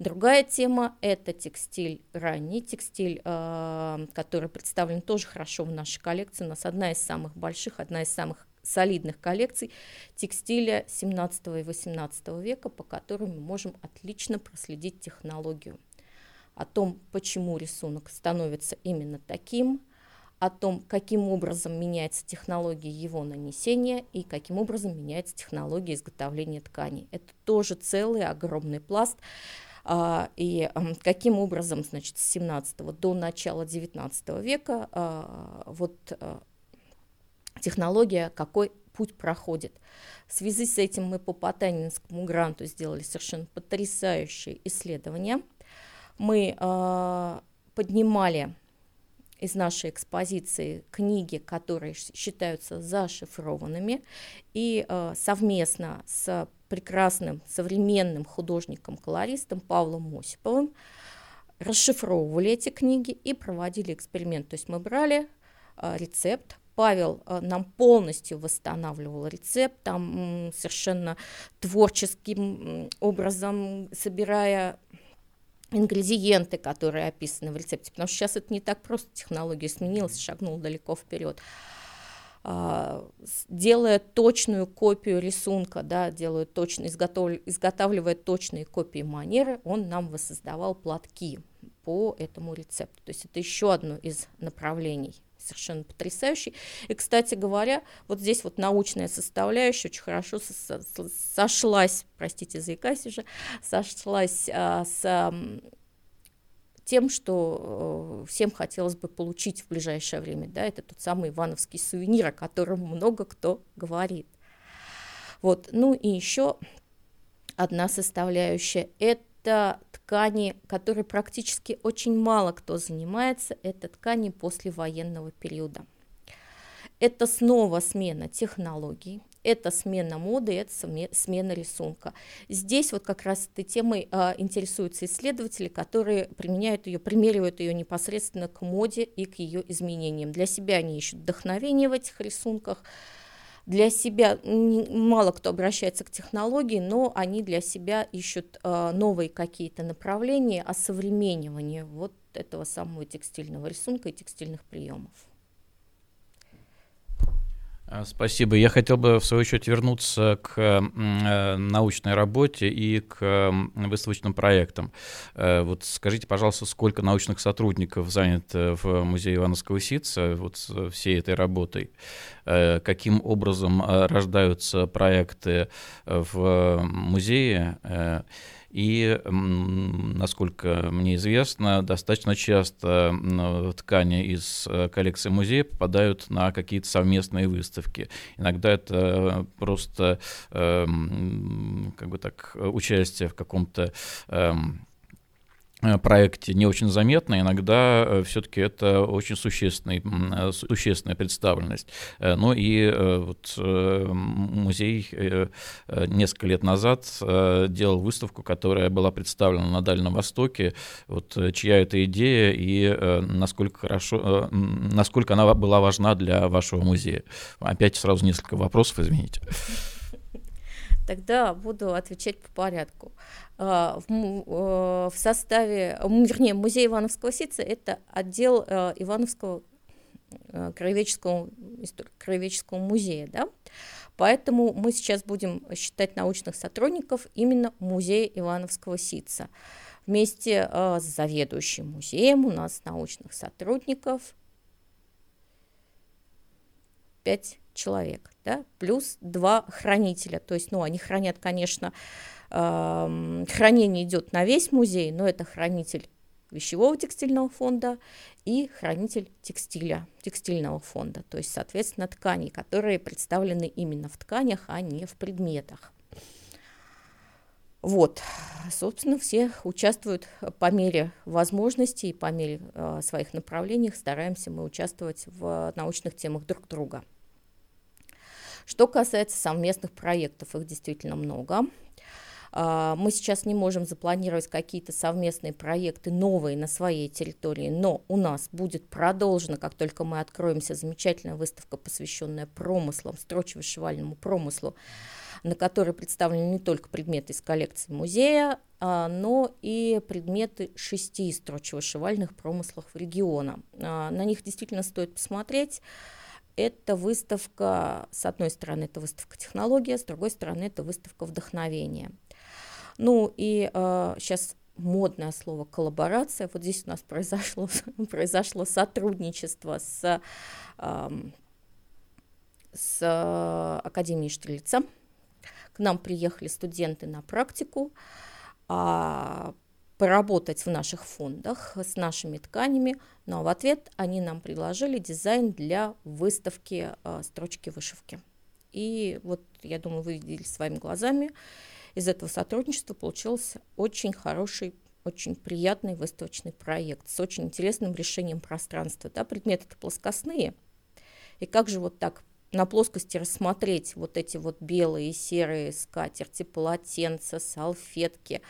Speaker 3: Другая тема – это текстиль, ранний текстиль, э, который представлен тоже хорошо в нашей коллекции. У нас одна из самых больших, одна из самых солидных коллекций текстиля 17 и 18 века, по которым мы можем отлично проследить технологию. О том, почему рисунок становится именно таким, о том, каким образом меняется технология его нанесения и каким образом меняется технология изготовления тканей. Это тоже целый огромный пласт. А, и каким образом, значит, с 17 до начала 19 века а, вот а, технология, какой путь проходит. В связи с этим мы по Потанинскому гранту сделали совершенно потрясающее исследование. Мы поднимали из нашей экспозиции книги, которые считаются зашифрованными, и э, совместно с прекрасным современным художником-колористом Павлом Осиповым расшифровывали эти книги и проводили эксперимент. То есть мы брали э, рецепт, Павел э, нам полностью восстанавливал рецепт, там совершенно творческим образом собирая ингредиенты, которые описаны в рецепте, потому что сейчас это не так просто, технология сменилась, шагнул далеко вперед а, делая точную копию рисунка, да, делая точно, изготов, изготавливая точные копии манеры, он нам воссоздавал платки по этому рецепту. То есть это еще одно из направлений совершенно потрясающий. И, кстати говоря, вот здесь вот научная составляющая очень хорошо сошлась, простите, заикаюсь уже, сошлась а, с а, тем, что э, всем хотелось бы получить в ближайшее время, да, это тот самый ивановский сувенир, о котором много кто говорит. Вот, ну и еще одна составляющая – это ткани, которые практически очень мало кто занимается, это ткани послевоенного периода. Это снова смена технологий, это смена моды, это смена рисунка. Здесь вот как раз этой темой а, интересуются исследователи, которые применяют ее, примеривают ее непосредственно к моде и к ее изменениям. Для себя они ищут вдохновение в этих рисунках, для себя мало кто обращается к технологии, но они для себя ищут э, новые какие-то направления, осовременивания вот этого самого текстильного рисунка и текстильных приемов.
Speaker 2: А, спасибо. Я хотел бы, в свою очередь, вернуться к э, научной работе и к выставочным проектам. Э, вот скажите, пожалуйста, сколько научных сотрудников занято в музее Ивановского ситца вот всей этой работой? Э, каким образом рождаются проекты в музее? И, насколько мне известно, достаточно часто ткани из э, коллекции музея попадают на какие-то совместные выставки. Иногда это просто эм, как бы так участие в каком-то эм, Э, проекте не очень заметно, иногда э, все-таки это очень существенный, э, существенная представленность. Ну и вот музей несколько лет назад делал выставку, которая была представлена на Дальнем Востоке. Вот чья это идея и насколько хорошо, насколько она была важна для вашего музея? Опять сразу несколько вопросов, извините.
Speaker 3: Тогда буду отвечать по порядку. А, в, э, в составе, вернее, музей Ивановского ситца это отдел э, Ивановского э, краеведческого, краеведческого музея, да? Поэтому мы сейчас будем считать научных сотрудников именно музея Ивановского ситца. Вместе с заведующим музеем у нас научных сотрудников 5 человек, да, плюс два хранителя. То есть, ну, они хранят, конечно, хранение идет на весь музей, но это хранитель вещевого текстильного фонда и хранитель текстиля, текстильного фонда, то есть, соответственно, тканей, которые представлены именно в тканях, а не в предметах. Вот, собственно, все участвуют по мере возможностей и по мере э, своих направлений, стараемся мы участвовать в научных темах друг друга. Что касается совместных проектов, их действительно много. А, мы сейчас не можем запланировать какие-то совместные проекты новые на своей территории, но у нас будет продолжена, как только мы откроемся, замечательная выставка, посвященная промыслам, строчно-вышивальному промыслу, на которой представлены не только предметы из коллекции музея, а, но и предметы шести строчно-вышивальных промыслов региона. А, на них действительно стоит посмотреть. Это выставка, с одной стороны, это выставка технология, с другой стороны, это выставка вдохновения. Ну и э, сейчас модное слово коллаборация. Вот здесь у нас произошло, произошло сотрудничество с, э, с Академией Штрельца. К нам приехали студенты на практику, а, поработать в наших фондах с нашими тканями, но в ответ они нам предложили дизайн для выставки а, строчки вышивки. И вот, я думаю, вы видели своими глазами, из этого сотрудничества получился очень хороший очень приятный выставочный проект с очень интересным решением пространства. Да, предметы это плоскостные. И как же вот так на плоскости рассмотреть вот эти вот белые и серые скатерти, полотенца, салфетки.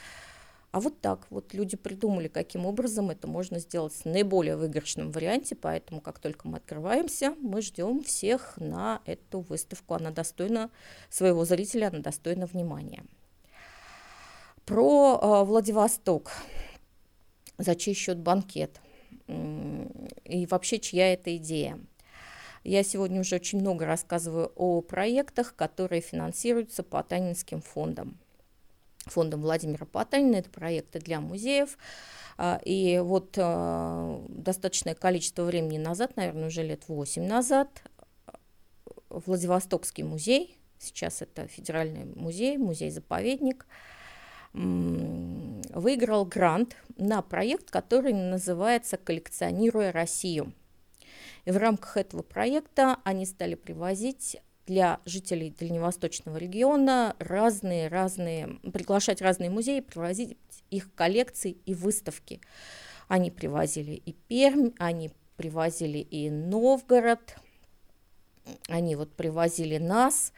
Speaker 3: А вот так вот люди придумали, каким образом это можно сделать в наиболее выигрышном варианте, поэтому как только мы открываемся, мы ждем всех на эту выставку. Она достойна своего зрителя, она достойна внимания. Про э, Владивосток. За чей счет банкет? И вообще, чья это идея? Я сегодня уже очень много рассказываю о проектах, которые финансируются Потанинским фондом. Фондом Владимира Потанина. Это проекты для музеев. А, и вот э, достаточное количество времени назад, наверное, уже лет 8 назад, Владивостокский музей, сейчас это федеральный музей, музей-заповедник, выиграл грант на проект, который называется «Коллекционируя Россию». И в рамках этого проекта они стали привозить для жителей Дальневосточного региона разные, разные, приглашать разные музеи, привозить их коллекции и выставки. Они привозили и Пермь, они привозили и Новгород, они вот привозили нас.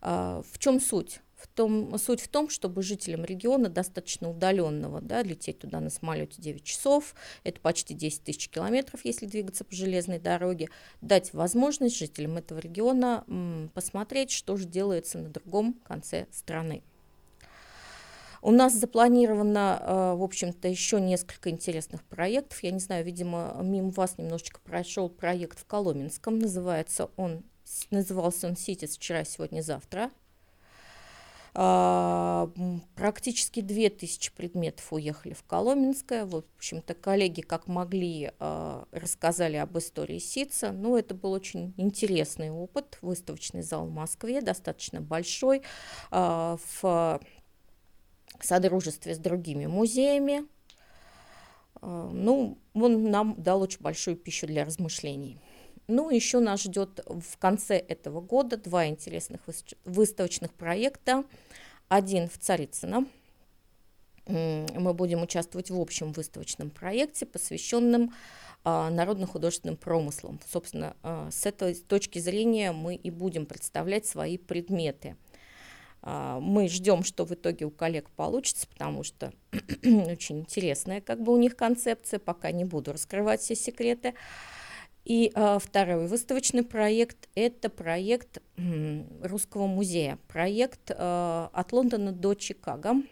Speaker 3: А, в чем суть? В том, суть в том, чтобы жителям региона достаточно удаленного, да, лететь туда на самолете 9 часов, это почти 10 тысяч километров, если двигаться по железной дороге, дать возможность жителям этого региона м, посмотреть, что же делается на другом конце страны. У нас запланировано, э, в общем-то, еще несколько интересных проектов. Я не знаю, видимо, мимо вас немножечко прошел проект в Коломенском. Называется он, назывался он «Ситис вчера, сегодня, завтра». А, практически 2000 предметов уехали в Коломенское. В общем-то, коллеги как могли а, рассказали об истории СИЦа. Ну, это был очень интересный опыт. Выставочный зал в Москве, достаточно большой, а, в содружестве с другими музеями. Ну, он нам дал очень большую пищу для размышлений. Ну, еще нас ждет в конце этого года два интересных выставочных проекта. Один в Царицыно. Мы будем участвовать в общем выставочном проекте, посвященном а, народно-художественным промыслам. Собственно, а, с этой точки зрения мы и будем представлять свои предметы. А, мы ждем, что в итоге у коллег получится, потому что очень интересная как бы у них концепция, пока не буду раскрывать все секреты. И э, второй выставочный проект – это проект э, Русского музея, проект э, от Лондона до Чикаго,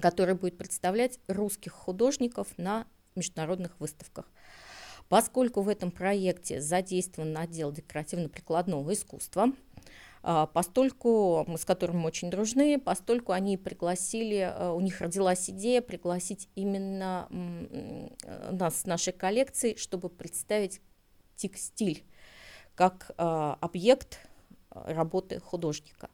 Speaker 3: который будет представлять русских художников на международных выставках. Поскольку в этом проекте задействован отдел декоративно-прикладного искусства, постольку, мы с которыми мы очень дружны, постольку они пригласили, у них родилась идея пригласить именно нас с нашей коллекцией, чтобы представить текстиль как э, объект работы художника.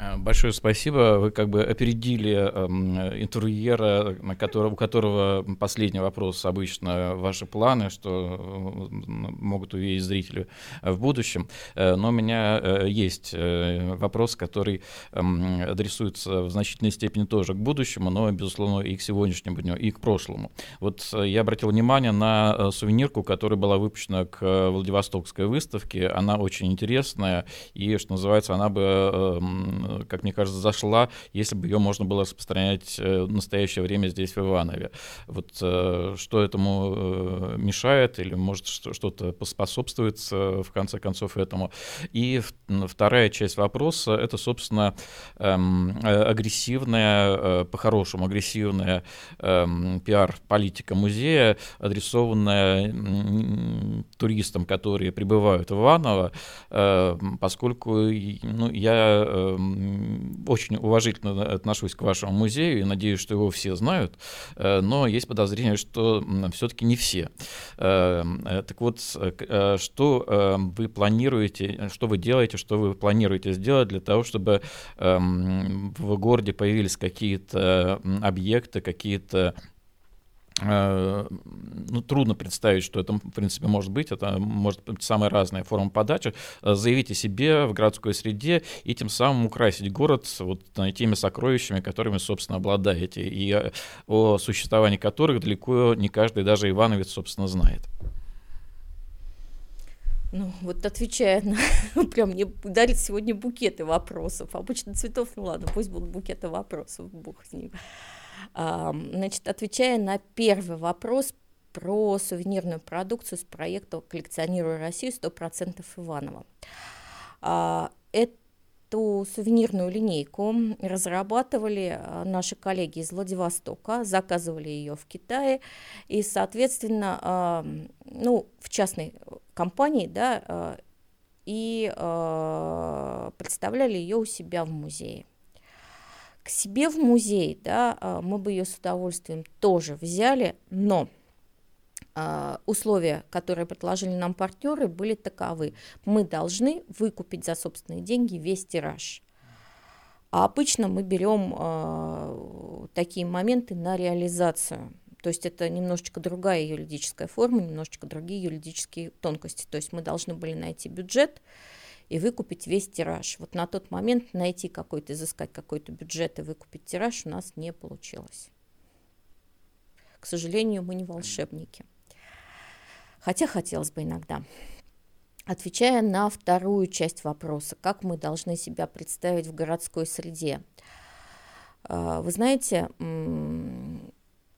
Speaker 2: Э, большое спасибо. Вы как бы опередили э, интервьюера, на которого, у которого последний вопрос обычно ваши планы, что э, могут увидеть зрители в будущем. Э, но у меня есть вопрос, который э, адресуется в значительной степени тоже к будущему, но, безусловно, и к сегодняшнему дню, и к прошлому. Вот я обратил внимание на сувенирку, которая была выпущена к Владивостокской выставке. Она очень интересная, и, что называется, она бы как мне кажется, зашла, если бы ее можно было распространять э, в настоящее время здесь, в Иванове. Вот э, что этому э, мешает или, может, что-то поспособствует в конце концов этому. И вторая часть вопроса — это, собственно, эм, агрессивная, по-хорошему, агрессивная эм, пиар-политика музея, адресованная туристам, которые прибывают в Иваново, поскольку ну, я очень уважительно отношусь к вашему музею и надеюсь, что его все знают, э, но есть подозрение, что все-таки не все. Э, э, так вот, что вы планируете, что вы делаете, что вы планируете сделать для того, чтобы эм, в городе появились какие-то объекты, какие-то ну, трудно представить, что это, в принципе, может быть. Это может быть самая разная форма подачи. Э, заявить о себе в городской среде и тем самым украсить город вот теми сокровищами, которыми, собственно, обладаете, и э, о существовании которых далеко не каждый, даже Ивановец, собственно, знает.
Speaker 3: Ну, вот отвечая на... Прям мне дарит сегодня букеты вопросов. Обычно цветов, ну ладно, пусть будут букеты вопросов, бог с ним. Значит, отвечая на первый вопрос про сувенирную продукцию с проекта «Коллекционирую Россию 100% Иванова». А, эту сувенирную линейку разрабатывали а, наши коллеги из Владивостока, заказывали ее в Китае, и, соответственно, ну, в частной компании, да, а, и представляли ее у себя в музее к себе в музей, да, а, мы бы ее с удовольствием тоже взяли, но а, условия, которые предложили нам партнеры, были таковы. Мы должны выкупить за собственные деньги весь тираж. А обычно мы берем э, такие моменты на реализацию. То есть это немножечко другая юридическая форма, немножечко другие юридические тонкости. То есть мы должны были найти бюджет, и выкупить весь тираж. Вот на тот момент найти какой-то, изыскать какой-то бюджет и выкупить тираж у нас не получилось. К сожалению, мы не волшебники. Хотя хотелось бы иногда. Отвечая на вторую часть вопроса, как мы должны себя представить в городской среде. А, вы знаете,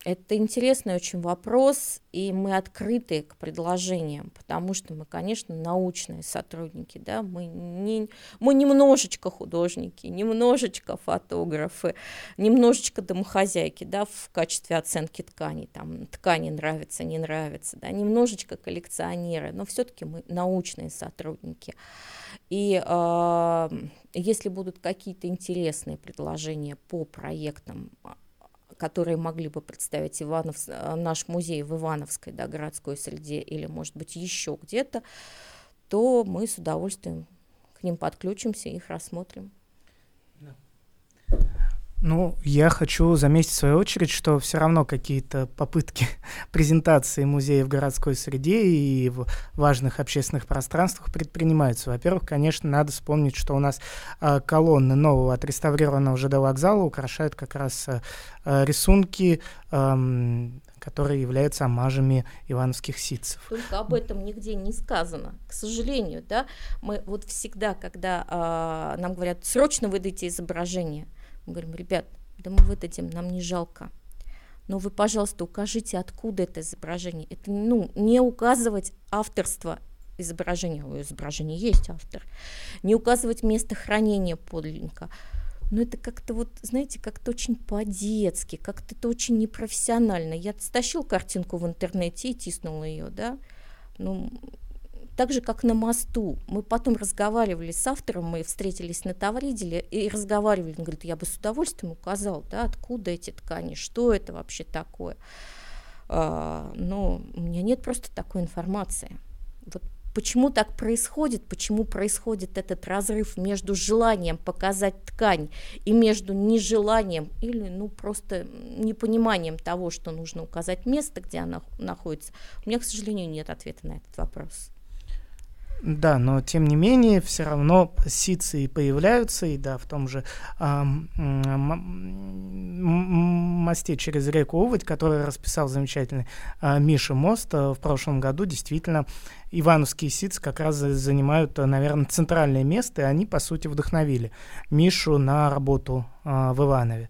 Speaker 3: Это интересный очень вопрос, и мы открыты к предложениям, потому что мы, конечно, научные сотрудники, да, мы, не, мы немножечко художники, немножечко фотографы, немножечко домохозяйки, да, в качестве оценки тканей, там, ткани нравится, не нравится, да, немножечко коллекционеры, но все-таки мы научные сотрудники. И э, если будут какие-то интересные предложения по проектам которые могли бы представить Иванов, э, наш музей в Ивановской да, городской среде или, может быть, еще где-то, то мы с удовольствием к ним подключимся и их рассмотрим.
Speaker 1: Ну, я хочу заметить в свою очередь, что все равно какие-то попытки презентации музея в городской среде и в важных общественных пространствах предпринимаются. Во-первых, конечно, надо вспомнить, что у нас э, колонны нового отреставрированного ЖД вокзала украшают как раз э, рисунки э, которые являются омажами ивановских ситцев.
Speaker 3: Только об этом нигде не сказано, к сожалению, да. Мы вот всегда, когда э, нам говорят, срочно выдайте изображение, мы говорим, ребят, да мы выдадим, нам не жалко. Но вы, пожалуйста, укажите, откуда это изображение. Это, ну, не указывать авторство изображения. У изображения есть автор. Не указывать место хранения подлинника. Но это как-то вот, знаете, как-то очень по-детски, как-то это очень непрофессионально. Я стащил картинку в интернете и тиснул ее, да. Ну, так же, как на мосту. Мы потом разговаривали с автором, мы встретились на Тавриделе и разговаривали. Он говорит, я бы с удовольствием указал, да, откуда эти ткани, что это вообще такое. А, но у меня нет просто такой информации. Вот почему так происходит, почему происходит этот разрыв между желанием показать ткань и между нежеланием или ну просто непониманием того, что нужно указать место, где она находится, у меня, к сожалению, нет ответа на этот вопрос.
Speaker 1: Да, но тем не менее, все равно сицы появляются, и да, в том же а, мосте через реку Уводь, который расписал замечательный а, Миша Мост а, в прошлом году, действительно, ивановские сицы как раз занимают, наверное, центральное место, и они, по сути, вдохновили Мишу на работу а, в Иванове.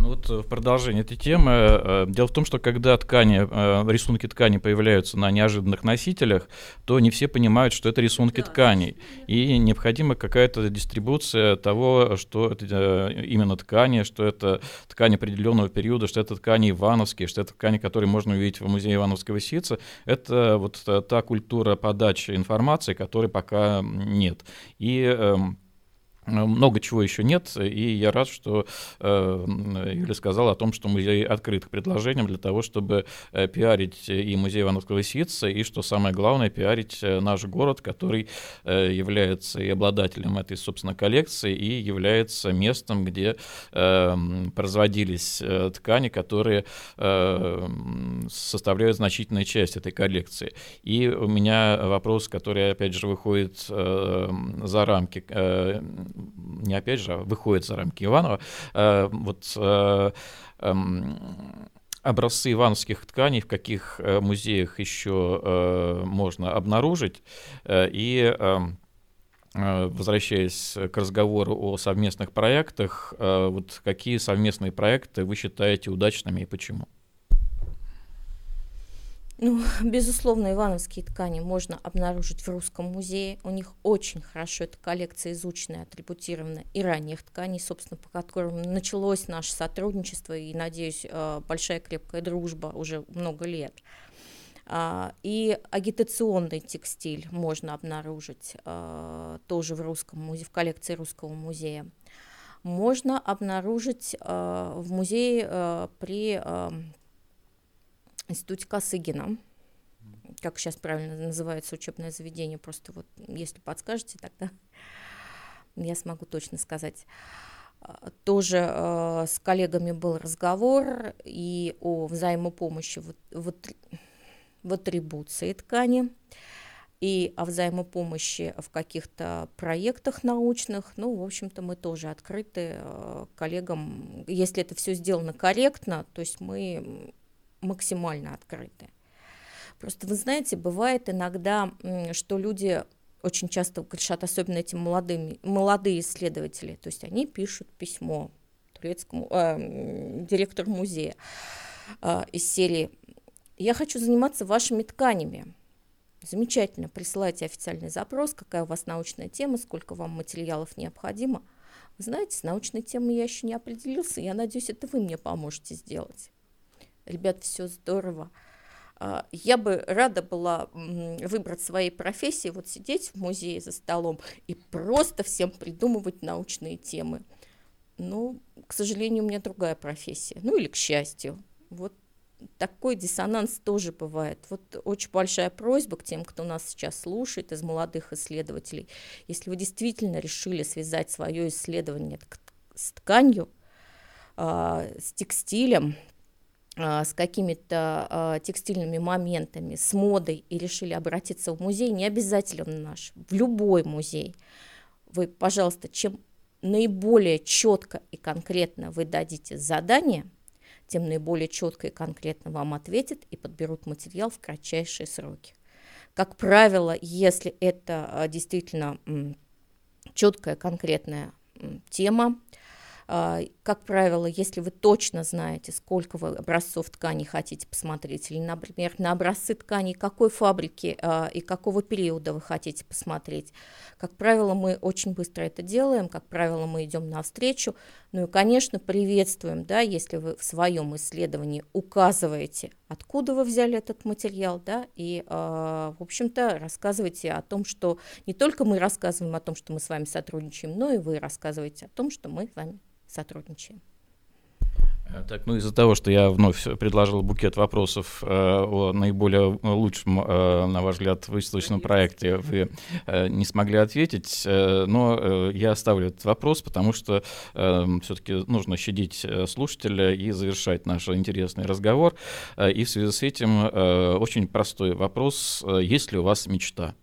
Speaker 2: Ну вот э, в продолжение этой темы. Э, дело в том, что когда ткани, э, рисунки ткани появляются на неожиданных носителях, то не все понимают, что это рисунки да. тканей. И необходима какая-то дистрибуция того, что это именно ткани, что это ткани определенного периода, что это ткани ивановские, что это ткани, которые можно увидеть в музее Ивановского сица. Это вот та культура подачи информации, которой пока нет. И эм, много чего еще нет, и я рад, что э, Юля сказала о том, что музей открыт к предложениям для того, чтобы э, пиарить и музей Ивановского ситца, и, что самое главное, пиарить э, наш город, который э, является и обладателем этой, собственно, коллекции, и является местом, где э, производились э, ткани, которые э, составляют значительную часть этой коллекции. И у меня вопрос, который, опять же, выходит э, за рамки э, не опять же, а выходит за рамки Иванова, э, вот э, эм, образцы ивановских тканей, в каких э, музеях еще можно обнаружить, и эм, возвращаясь к разговору о совместных проектах, вот какие совместные проекты вы считаете удачными и почему?
Speaker 3: Ну, безусловно, ивановские ткани можно обнаружить в Русском музее. У них очень хорошо эта коллекция изучена, атрибутирована и ранних тканей, собственно, по которым началось наше сотрудничество и, надеюсь, э, большая крепкая дружба уже много лет. А, и агитационный текстиль можно обнаружить э, тоже в, русском музее, в коллекции Русского музея. Можно обнаружить э, в музее при институте Косыгина, как сейчас правильно называется учебное заведение, просто вот если подскажете, тогда я смогу точно сказать. А, тоже э, с коллегами был разговор и о взаимопомощи в, в, в атрибуции ткани, и о взаимопомощи в каких-то проектах научных. Ну, в общем-то, мы тоже открыты э, коллегам. Если это все сделано корректно, то есть мы максимально открыты. Просто вы знаете, бывает иногда, что люди очень часто грешат, особенно эти молодые, молодые исследователи, то есть они пишут письмо, Плевецкому, э, директору музея э, из серии «Я хочу заниматься вашими тканями». Замечательно, присылайте официальный запрос, какая у вас научная тема, сколько вам материалов необходимо. Вы знаете, с научной темой я еще не определился, я надеюсь, это вы мне поможете сделать. Ребят, все здорово. А, я бы рада была выбрать своей профессии, вот сидеть в музее за столом и просто всем придумывать научные темы. Но, к сожалению, у меня другая профессия. Ну или к счастью. Вот такой диссонанс тоже бывает. Вот очень большая просьба к тем, кто нас сейчас слушает из молодых исследователей. Если вы действительно решили связать свое исследование с тканью, а, с текстилем, с какими-то а, текстильными моментами, с модой и решили обратиться в музей, не обязательно наш, в любой музей, вы, пожалуйста, чем наиболее четко и конкретно вы дадите задание, тем наиболее четко и конкретно вам ответят и подберут материал в кратчайшие сроки. Как правило, если это а, действительно четкая, конкретная тема, а, как правило, если вы точно знаете, сколько вы образцов ткани хотите посмотреть, или, например, на образцы тканей какой фабрики а, и какого периода вы хотите посмотреть, как правило, мы очень быстро это делаем, как правило, мы идем навстречу, ну и, конечно, приветствуем, да, если вы в своем исследовании указываете, откуда вы взяли этот материал, да, и, в общем-то, рассказывайте о том, что не только мы рассказываем о том, что мы с вами сотрудничаем, но и вы рассказываете о том, что мы с вами сотрудничаем.
Speaker 2: Э, так, ну из-за того, что я вновь предложил букет вопросов э, о наиболее лучшем, э, на ваш взгляд, выставочном проекте, вы э, не смогли ответить, э, но э, я оставлю этот вопрос, потому что э, все-таки нужно щадить э, слушателя и завершать наш интересный разговор. Э, и в связи с этим э, очень простой вопрос: э, есть ли у вас мечта?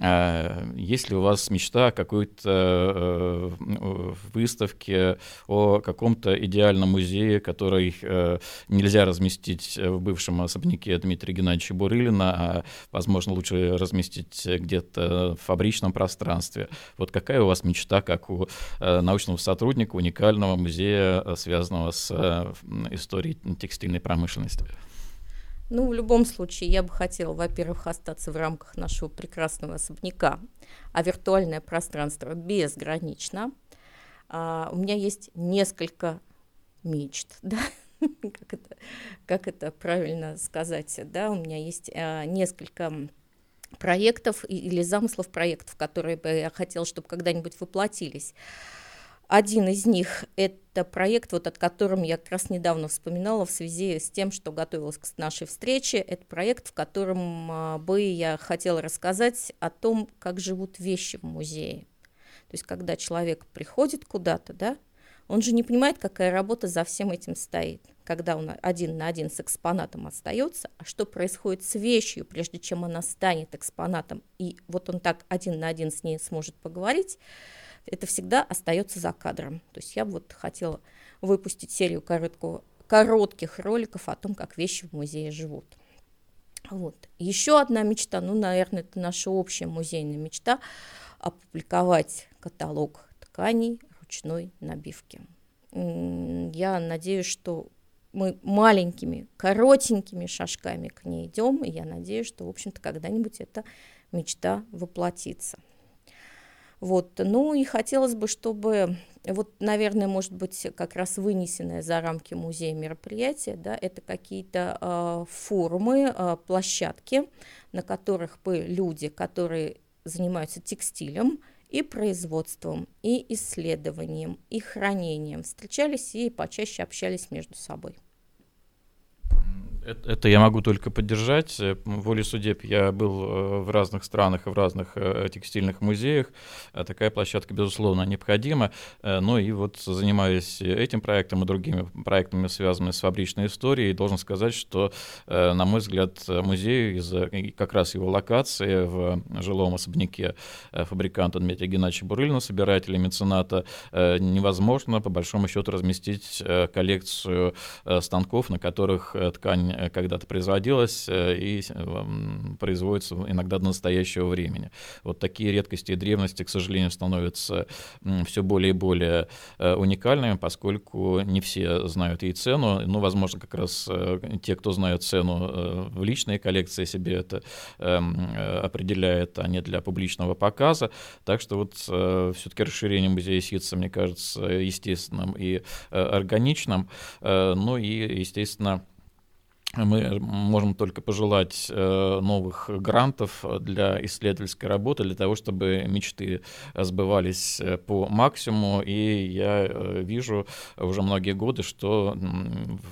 Speaker 2: Есть ли у вас мечта о какой-то э, выставке, о каком-то идеальном музее, который э, нельзя разместить в бывшем особняке Дмитрия Геннадьевича Бурылина, а, возможно, лучше разместить где-то в фабричном пространстве? Вот какая у вас мечта, как у э, научного сотрудника уникального музея, связанного с историей текстильной промышленности?
Speaker 3: Ну, в любом случае, я бы хотела, во-первых, остаться в рамках нашего прекрасного особняка, а виртуальное пространство безгранично. А, у меня есть несколько мечт, да, как, это, как это правильно сказать, да, у меня есть а, несколько проектов или замыслов проектов, которые бы я хотела, чтобы когда-нибудь воплотились. Один из них – это проект, вот от котором я как раз недавно вспоминала в связи с тем, что готовилась к нашей встрече. Это проект, в котором а, бы я хотела рассказать о том, как живут вещи в музее. То есть, когда человек приходит куда-то, да, он же не понимает, какая работа за всем этим стоит, когда он один на один с экспонатом остается, а что происходит с вещью, прежде чем она станет экспонатом, и вот он так один на один с ней сможет поговорить, это всегда остается за кадром. То есть я вот хотела выпустить серию короткого, коротких роликов о том, как вещи в музее живут. Вот. Еще одна мечта, ну, наверное, это наша общая музейная мечта, опубликовать каталог тканей ручной набивки. Я надеюсь, что мы маленькими, коротенькими шажками к ней идем, и я надеюсь, что, в общем-то, когда-нибудь эта мечта воплотится. Вот. Ну и хотелось бы, чтобы, вот, наверное, может быть, как раз вынесенное за рамки музея мероприятия, да, это какие-то э, форумы, э, площадки, на которых бы люди, которые занимаются текстилем, и производством, и исследованием, и хранением встречались и почаще общались между собой.
Speaker 2: Это я могу только поддержать. Э, воле судеб я был э, в разных странах и в разных э, текстильных музеях. Такая площадка, безусловно, необходима. Но и вот занимаясь этим проектом и другими проектами, связанными с фабричной историей, должен сказать, что, на мой взгляд, музей из-за как раз его локации в жилом особняке фабриканта Дмитрия Геннадьевича Бурыльна, собирателя мецената, невозможно, по большому счету, разместить коллекцию станков, на которых ткань когда-то производилось и производится иногда до настоящего времени. Вот такие редкости и древности, к сожалению, становятся все более и более уникальными, поскольку не все знают и цену, ну, возможно, как раз те, кто знают цену в личной коллекции себе это эм, определяет, а не для публичного показа. Так что вот все-таки расширение музея Ситца, мне кажется, естественным и органичным. Ну и, естественно, мы можем только пожелать э, новых грантов для исследовательской работы, для того, чтобы мечты сбывались э, по максимуму. И я э, вижу уже многие годы, что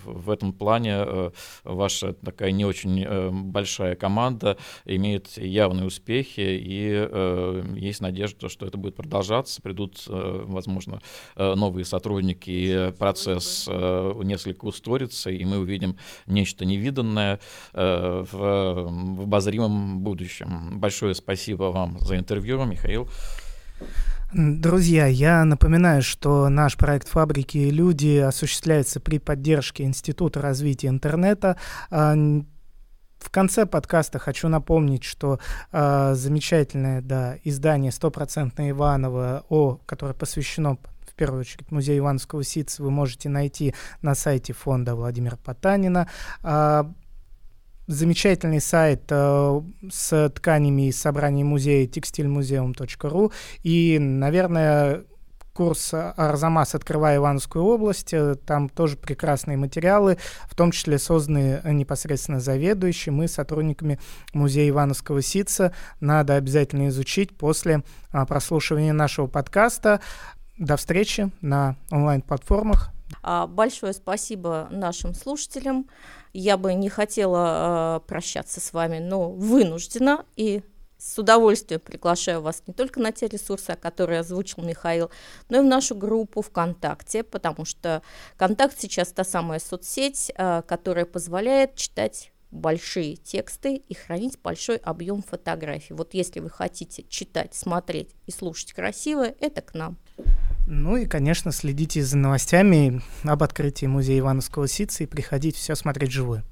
Speaker 2: в этом плане ваша такая не очень большая команда имеет явные успехи, и есть надежда, что это будет продолжаться, придут, возможно, новые сотрудники, и процесс несколько ускорится, и мы увидим нечто невиданное э, в, обозримом будущем. Большое спасибо вам за интервью, Михаил.
Speaker 1: Друзья, я напоминаю, что наш проект «Фабрики и люди» осуществляется при поддержке Института развития интернета. А, в конце подкаста хочу напомнить, что э, замечательное да, издание «Стопроцентное Иваново», о, которое посвящено первую очередь музей Ивановского ситца вы можете найти на сайте фонда Владимира Потанина. А, замечательный сайт э, с тканями из собраний музея текстильмузеум.ру и, наверное, курс Арзамас «Открывая Ивановскую область». Э, там тоже прекрасные материалы, в том числе созданные непосредственно заведующим и сотрудниками музея Ивановского ситца. Надо обязательно изучить после а, прослушивания нашего подкаста. До встречи на онлайн-платформах.
Speaker 3: А, большое спасибо нашим слушателям. Я бы не хотела э, прощаться с вами, но вынуждена и с удовольствием приглашаю вас не только на те ресурсы, которые озвучил Михаил, но и в нашу группу ВКонтакте, потому что ВКонтакт сейчас та самая соцсеть, э, которая позволяет читать большие тексты и хранить большой объем фотографий. Вот если вы хотите читать, смотреть и слушать красиво, это к нам.
Speaker 1: Ну и, конечно, следите за новостями об открытии музея Ивановского ситца и приходите все смотреть живую.